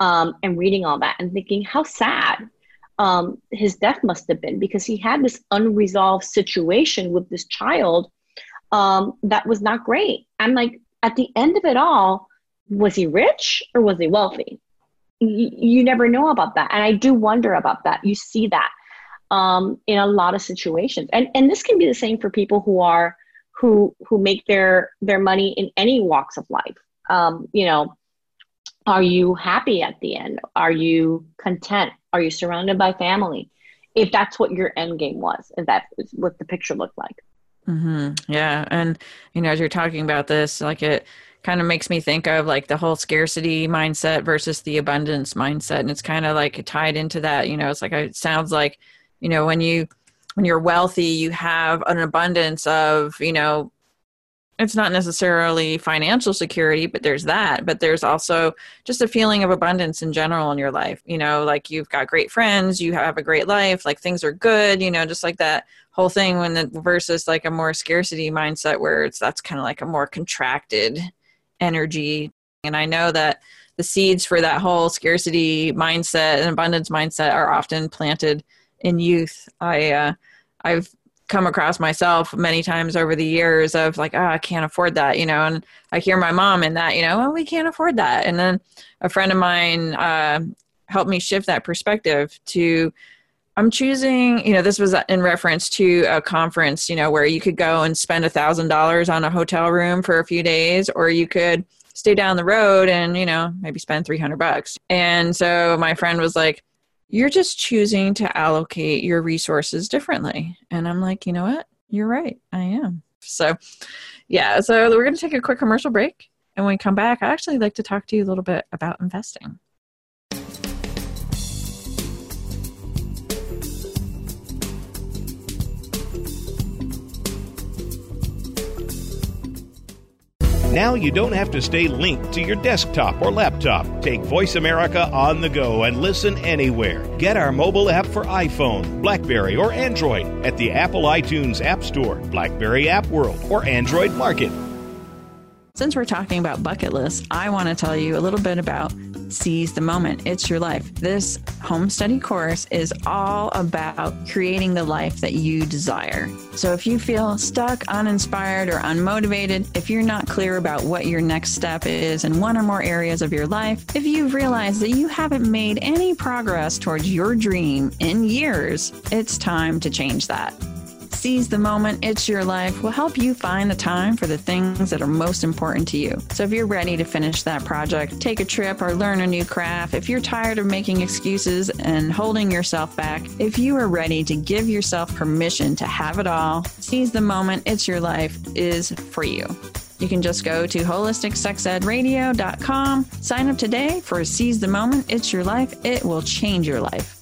um, and reading all that and thinking how sad um, his death must have been because he had this unresolved situation with this child um, that was not great. I'm like, at the end of it all, was he rich or was he wealthy? You never know about that. And I do wonder about that. You see that um, in a lot of situations. And, and this can be the same for people who are, who, who make their, their money in any walks of life. Um, you know, are you happy at the end? Are you content? Are you surrounded by family? If that's what your end game was, and that is what the picture looked like. Mm-hmm. Yeah. And, you know, as you're talking about this, like it kind of makes me think of like the whole scarcity mindset versus the abundance mindset. And it's kind of like tied into that, you know, it's like, it sounds like, you know, when you, when you're wealthy, you have an abundance of, you know, it's not necessarily financial security, but there's that. But there's also just a feeling of abundance in general in your life. You know, like you've got great friends, you have a great life, like things are good, you know, just like that whole thing when the versus like a more scarcity mindset where it's that's kind of like a more contracted energy. And I know that the seeds for that whole scarcity mindset and abundance mindset are often planted in youth. I uh, I've come across myself many times over the years of like, oh, I can't afford that, you know, and I hear my mom in that, you know, well, we can't afford that. And then a friend of mine uh, helped me shift that perspective to, I'm choosing, you know, this was uh, in reference to a conference, you know, where you could go and spend a thousand dollars on a hotel room for a few days, or you could stay down the road and, you know, maybe spend 300 bucks. And so my friend was like, you're just choosing to allocate your resources differently. And I'm like, you know what? You're right. I am. So, yeah. So, we're going to take a quick commercial break. And when we come back, I actually like to talk to you a little bit about investing. Now you don't have to stay linked to your desktop or laptop. Take Voice America on the go and listen anywhere. Get our mobile app for iPhone, Blackberry, or Android at the Apple iTunes App Store, Blackberry App World, or Android Market. Since we're talking about bucket lists, I want to tell you a little bit about Seize the Moment. It's your life. This home study course is all about creating the life that you desire. So if you feel stuck, uninspired, or unmotivated, if you're not clear about what your next step is in one or more areas of your life, if you've realized that you haven't made any progress towards your dream in years, it's time to change that. Seize the Moment, It's Your Life will help you find the time for the things that are most important to you. So if you're ready to finish that project, take a trip, or learn a new craft, if you're tired of making excuses and holding yourself back, if you are ready to give yourself permission to have it all, Seize the Moment, It's Your Life is for you. You can just go to holisticsexedradio.com, sign up today for Seize the Moment, It's Your Life. It will change your life.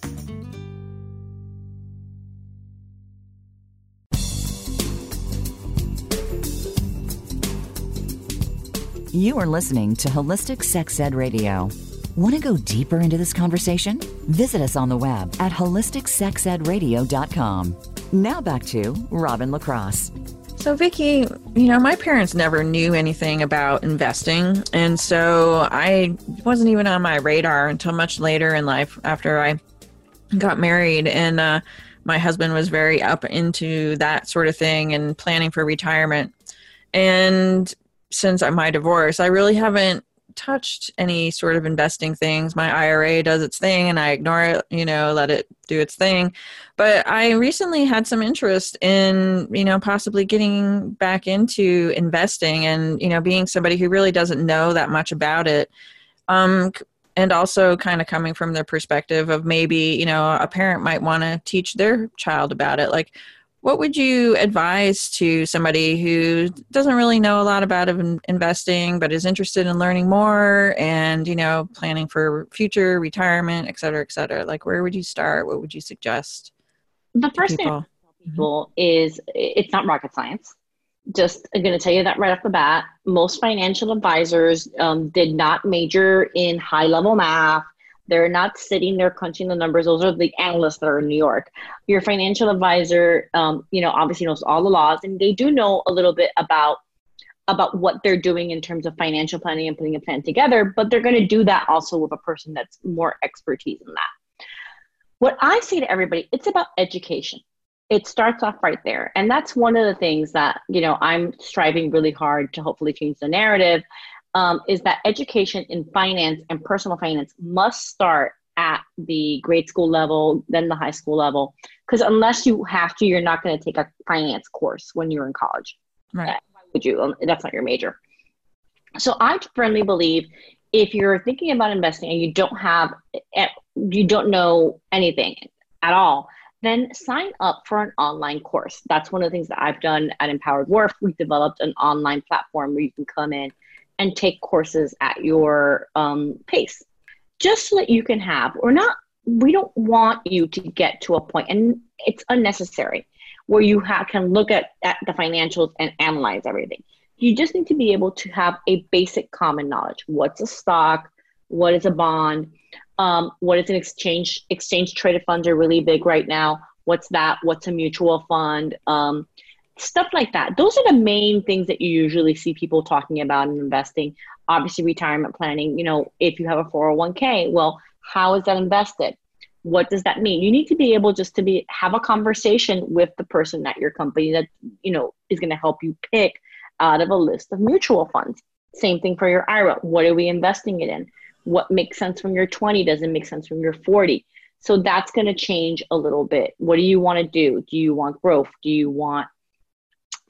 You are listening to Holistic Sex Ed Radio. Want to go deeper into this conversation? Visit us on the web at holisticsexedradio.com. Now back to Robin LaCrosse. So, Vicki, you know, my parents never knew anything about investing. And so I wasn't even on my radar until much later in life after I got married. And uh, my husband was very up into that sort of thing and planning for retirement. And since my divorce, I really haven't touched any sort of investing things. My IRA does its thing and I ignore it, you know, let it do its thing. But I recently had some interest in, you know, possibly getting back into investing and, you know, being somebody who really doesn't know that much about it. Um, and also kind of coming from the perspective of maybe, you know, a parent might want to teach their child about it. Like, what would you advise to somebody who doesn't really know a lot about investing but is interested in learning more and you know planning for future retirement et cetera et cetera? Like where would you start? What would you suggest the first thing mm-hmm. people is it's not rocket science. Just i'm going to tell you that right off the bat most financial advisors um, did not major in high level math they're not sitting there crunching the numbers. Those are the analysts that are in New York. Your financial advisor, um, you know, obviously knows all the laws, and they do know a little bit about about what they're doing in terms of financial planning and putting a plan together. But they're going to do that also with a person that's more expertise in that. What I say to everybody, it's about education. It starts off right there, and that's one of the things that you know I'm striving really hard to hopefully change the narrative um, is that education in finance and personal finance must start at the grade school level, then the high school level. Because unless you have to, you're not going to take a finance course when you're in college. Right. Why would you? Um, that's not your major. So I firmly believe if you're thinking about investing and you don't have, eh, you don't know anything at all, then sign up for an online course. That's one of the things that I've done at Empowered Worth. We've developed an online platform where you can come in and take courses at your um, pace. Just so that you can have or not we don't want you to get to a point and it's unnecessary where you can look at, at the financials and analyze everything. You just need to be able to have a basic common knowledge. What's a stock? What is a bond? Um, what is an exchange exchange traded funds are really big right now. What's that? What's a mutual fund? Um, stuff like that. Those are the main things that you usually see people talking about in investing. Obviously retirement planning you know if you have a 401k well how is that invested? What does that mean? You need to be able just to be have a conversation with the person at your company that you know is going to help you pick out of a list of mutual funds. Same thing for your ira what are we investing it in? What makes sense from your 20 doesn't make sense from your 40 so that's going to change a little bit. What do you want to do? Do you want growth? Do you want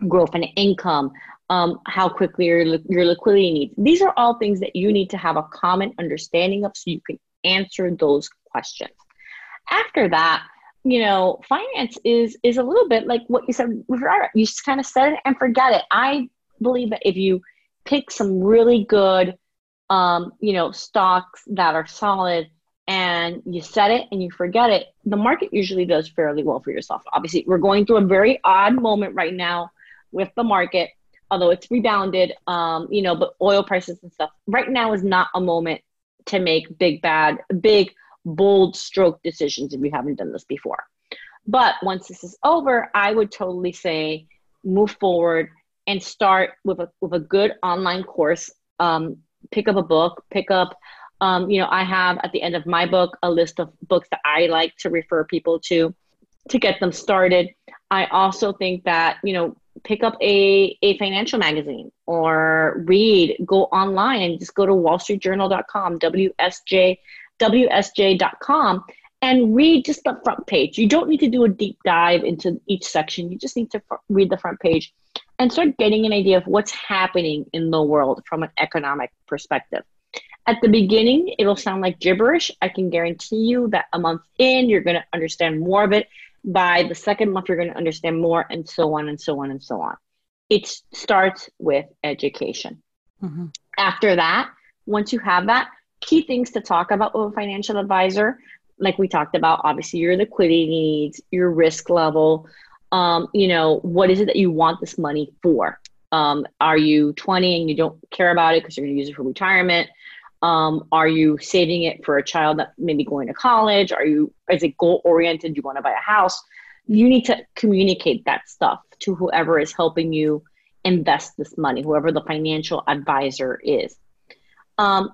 growth and income um, how quickly your, your liquidity needs. These are all things that you need to have a common understanding of so you can answer those questions. After that, you know, finance is is a little bit like what you said. You just kind of set it and forget it. I believe that if you pick some really good, um, you know, stocks that are solid and you set it and you forget it, the market usually does fairly well for yourself. Obviously, we're going through a very odd moment right now with the market although it's rebounded, um, you know, but oil prices and stuff right now is not a moment to make big, bad, big, bold stroke decisions if you haven't done this before. But once this is over, I would totally say move forward and start with a with a good online course. Um, pick up a book, pick up. Um, you know, I have at the end of my book a list of books that I like to refer people to to get them started. I also think that you know pick up a, a financial magazine or read, go online and just go to wallstreetjournal.com, WSJ, WSJ.com, and read just the front page. You don't need to do a deep dive into each section. You just need to f- read the front page and start getting an idea of what's happening in the world from an economic perspective. At the beginning, it'll sound like gibberish. I can guarantee you that a month in, you're going to understand more of it by the second month, you're going to understand more, and so on and so on and so on. It starts with education. Mm-hmm. After that, once you have that, key things to talk about with a financial advisor, like we talked about, obviously your liquidity needs, your risk level. Um, you know, what is it that you want this money for? Um, are you 20 and you don't care about it because you're going to use it for retirement? Um, are you saving it for a child that may be going to college? Are you is it goal oriented? You want to buy a house? You need to communicate that stuff to whoever is helping you invest this money, whoever the financial advisor is. Um,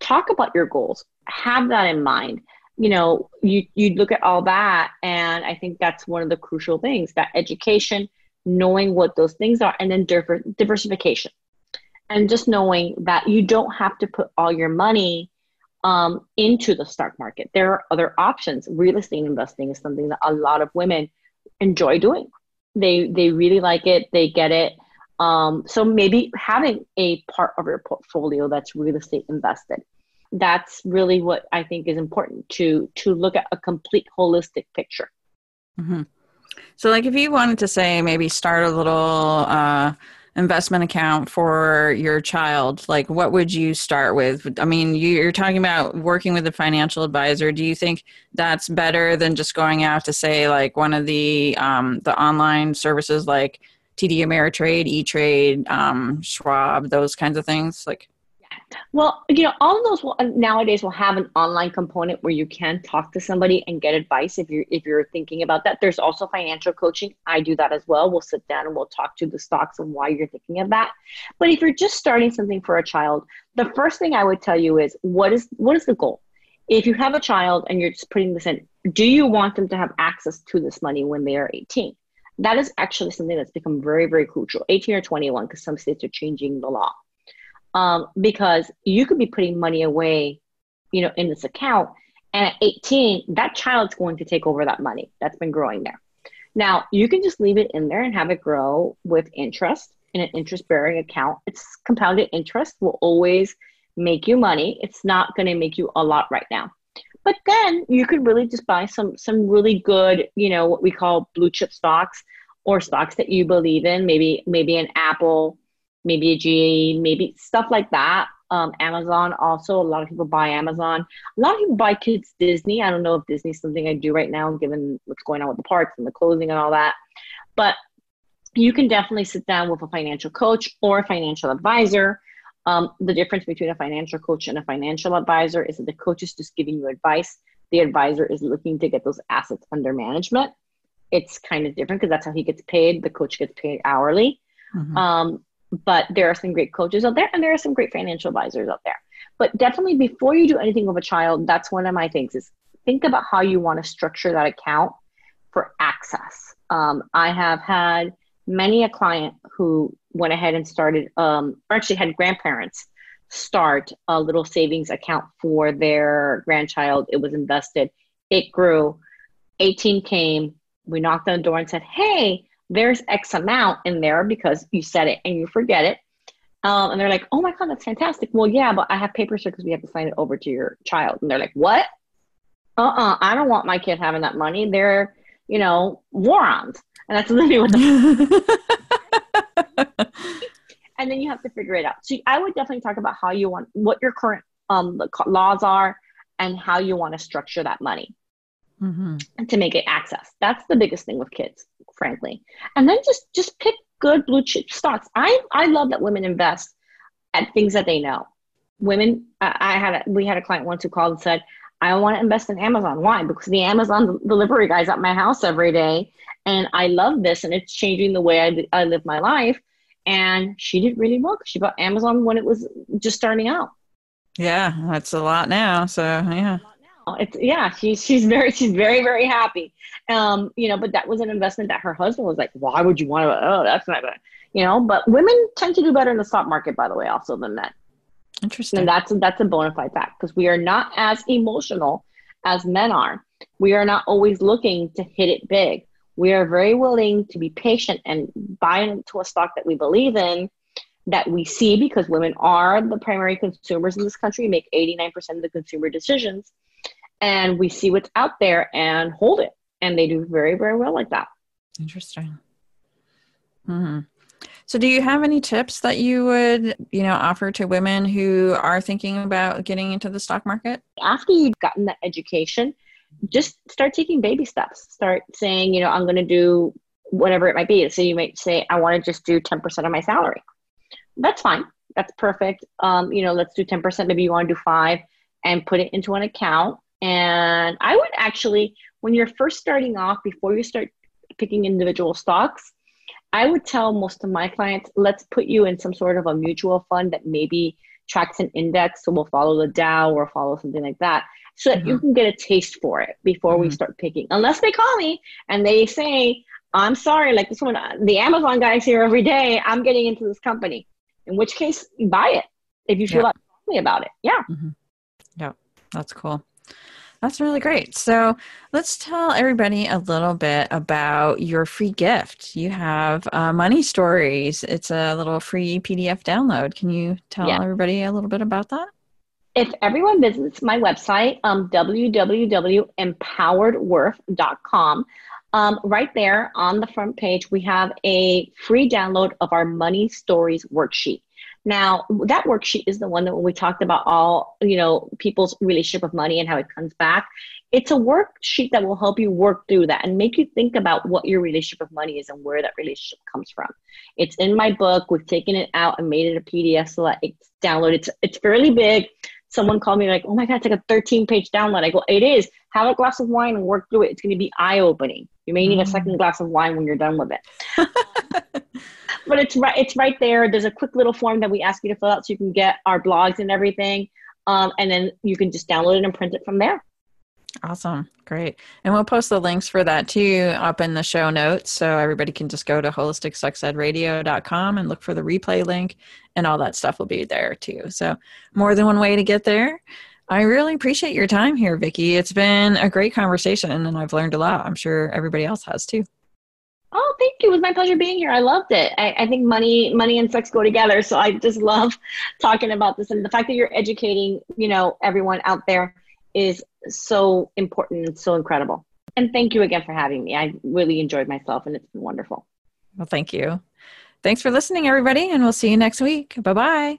talk about your goals. Have that in mind. You know, you you look at all that, and I think that's one of the crucial things: that education, knowing what those things are, and then diver- diversification and just knowing that you don't have to put all your money um, into the stock market. There are other options. Real estate investing is something that a lot of women enjoy doing. They they really like it. They get it. Um, so maybe having a part of your portfolio that's real estate invested. That's really what I think is important to to look at a complete holistic picture. Mm-hmm. So, like, if you wanted to say maybe start a little. Uh, investment account for your child, like what would you start with? I mean, you're talking about working with a financial advisor. Do you think that's better than just going out to say like one of the um, the online services like TD Ameritrade, E Trade, um, Schwab, those kinds of things? Like, well, you know, all of those will, uh, nowadays will have an online component where you can talk to somebody and get advice if you're if you're thinking about that. There's also financial coaching. I do that as well. We'll sit down and we'll talk to the stocks and why you're thinking of that. But if you're just starting something for a child, the first thing I would tell you is what is what is the goal? If you have a child and you're just putting this in, do you want them to have access to this money when they are 18? That is actually something that's become very, very crucial. 18 or 21, because some states are changing the law um, because you could be putting money away, you know, in this account, and at 18, that child's going to take over that money that's been growing there. Now, you can just leave it in there and have it grow with interest in an interest bearing account. It's compounded interest will always make you money. It's not going to make you a lot right now. But then you could really just buy some some really good, you know, what we call blue chip stocks or stocks that you believe in, maybe maybe an Apple, maybe a GE, maybe stuff like that. Um, Amazon also, a lot of people buy Amazon. A lot of people buy kids Disney. I don't know if Disney's something I do right now, given what's going on with the parks and the closing and all that. But you can definitely sit down with a financial coach or a financial advisor. Um, the difference between a financial coach and a financial advisor is that the coach is just giving you advice. The advisor is looking to get those assets under management. It's kind of different because that's how he gets paid. The coach gets paid hourly. Mm-hmm. Um, but there are some great coaches out there and there are some great financial advisors out there. But definitely before you do anything with a child, that's one of my things is think about how you want to structure that account for access. Um, I have had many a client who went ahead and started, um, or actually had grandparents start a little savings account for their grandchild. It was invested, it grew. 18 came, we knocked on the door and said, Hey, there's X amount in there because you said it and you forget it. Um, and they're like, oh my God, that's fantastic. Well, yeah, but I have papers here because we have to sign it over to your child. And they're like, what? Uh uh-uh, uh I don't want my kid having that money. They're, you know, morons. And that's literally what the. and then you have to figure it out. So I would definitely talk about how you want, what your current um, laws are, and how you want to structure that money mm-hmm. to make it access. That's the biggest thing with kids frankly. And then just just pick good blue chip stocks. I I love that women invest at things that they know. Women, I had a, we had a client once who called and said, "I want to invest in Amazon. Why? Because the Amazon delivery guys at my house every day, and I love this, and it's changing the way I, I live my life." And she did really well because she bought Amazon when it was just starting out. Yeah, that's a lot now. So yeah. It's yeah, she's she's very she's very very happy. Um, you know, but that was an investment that her husband was like, why would you want to? Oh, that's not bad. You know, but women tend to do better in the stock market, by the way, also than men. Interesting. And that's that's a bona fide fact because we are not as emotional as men are. We are not always looking to hit it big. We are very willing to be patient and buy into a stock that we believe in that we see because women are the primary consumers in this country, make 89% of the consumer decisions and we see what's out there and hold it. And they do very, very well like that. Interesting. hmm So, do you have any tips that you would, you know, offer to women who are thinking about getting into the stock market? After you've gotten that education, just start taking baby steps. Start saying, you know, I'm going to do whatever it might be. So you might say, I want to just do 10% of my salary. That's fine. That's perfect. Um, you know, let's do 10%. Maybe you want to do five and put it into an account and I would actually, when you're first starting off, before you start picking individual stocks, I would tell most of my clients, let's put you in some sort of a mutual fund that maybe tracks an index. So we'll follow the Dow or follow something like that so that mm-hmm. you can get a taste for it before mm-hmm. we start picking. Unless they call me and they say, I'm sorry, like this one, the Amazon guy's here every day. I'm getting into this company. In which case, buy it if you feel yeah. like about it. Yeah. Mm-hmm. Yeah, that's cool. That's really great. So let's tell everybody a little bit about your free gift. You have uh, Money Stories. It's a little free PDF download. Can you tell yeah. everybody a little bit about that? If everyone visits my website, um, www.empoweredworth.com, um, right there on the front page, we have a free download of our Money Stories worksheet. Now, that worksheet is the one that when we talked about all, you know, people's relationship of money and how it comes back, it's a worksheet that will help you work through that and make you think about what your relationship of money is and where that relationship comes from. It's in my book. We've taken it out and made it a PDF so that it's downloaded. It's, it's fairly big. Someone called me like, oh my God, it's like a 13 page download. I go, it is. Have a glass of wine and work through it. It's going to be eye opening. You may need a second mm. glass of wine when you're done with it. but it's right it's right there there's a quick little form that we ask you to fill out so you can get our blogs and everything um, and then you can just download it and print it from there Awesome. Great. And we'll post the links for that too up in the show notes. So everybody can just go to holisticsexedradio.com and look for the replay link and all that stuff will be there too. So more than one way to get there. I really appreciate your time here, Vicki. It's been a great conversation and I've learned a lot. I'm sure everybody else has too. Oh, thank you. It was my pleasure being here. I loved it. I, I, think money, money and sex go together. So I just love talking about this and the fact that you're educating, you know, everyone out there is so important and so incredible. And thank you again for having me. I really enjoyed myself and it's been wonderful. Well, thank you. Thanks for listening, everybody, and we'll see you next week. Bye bye.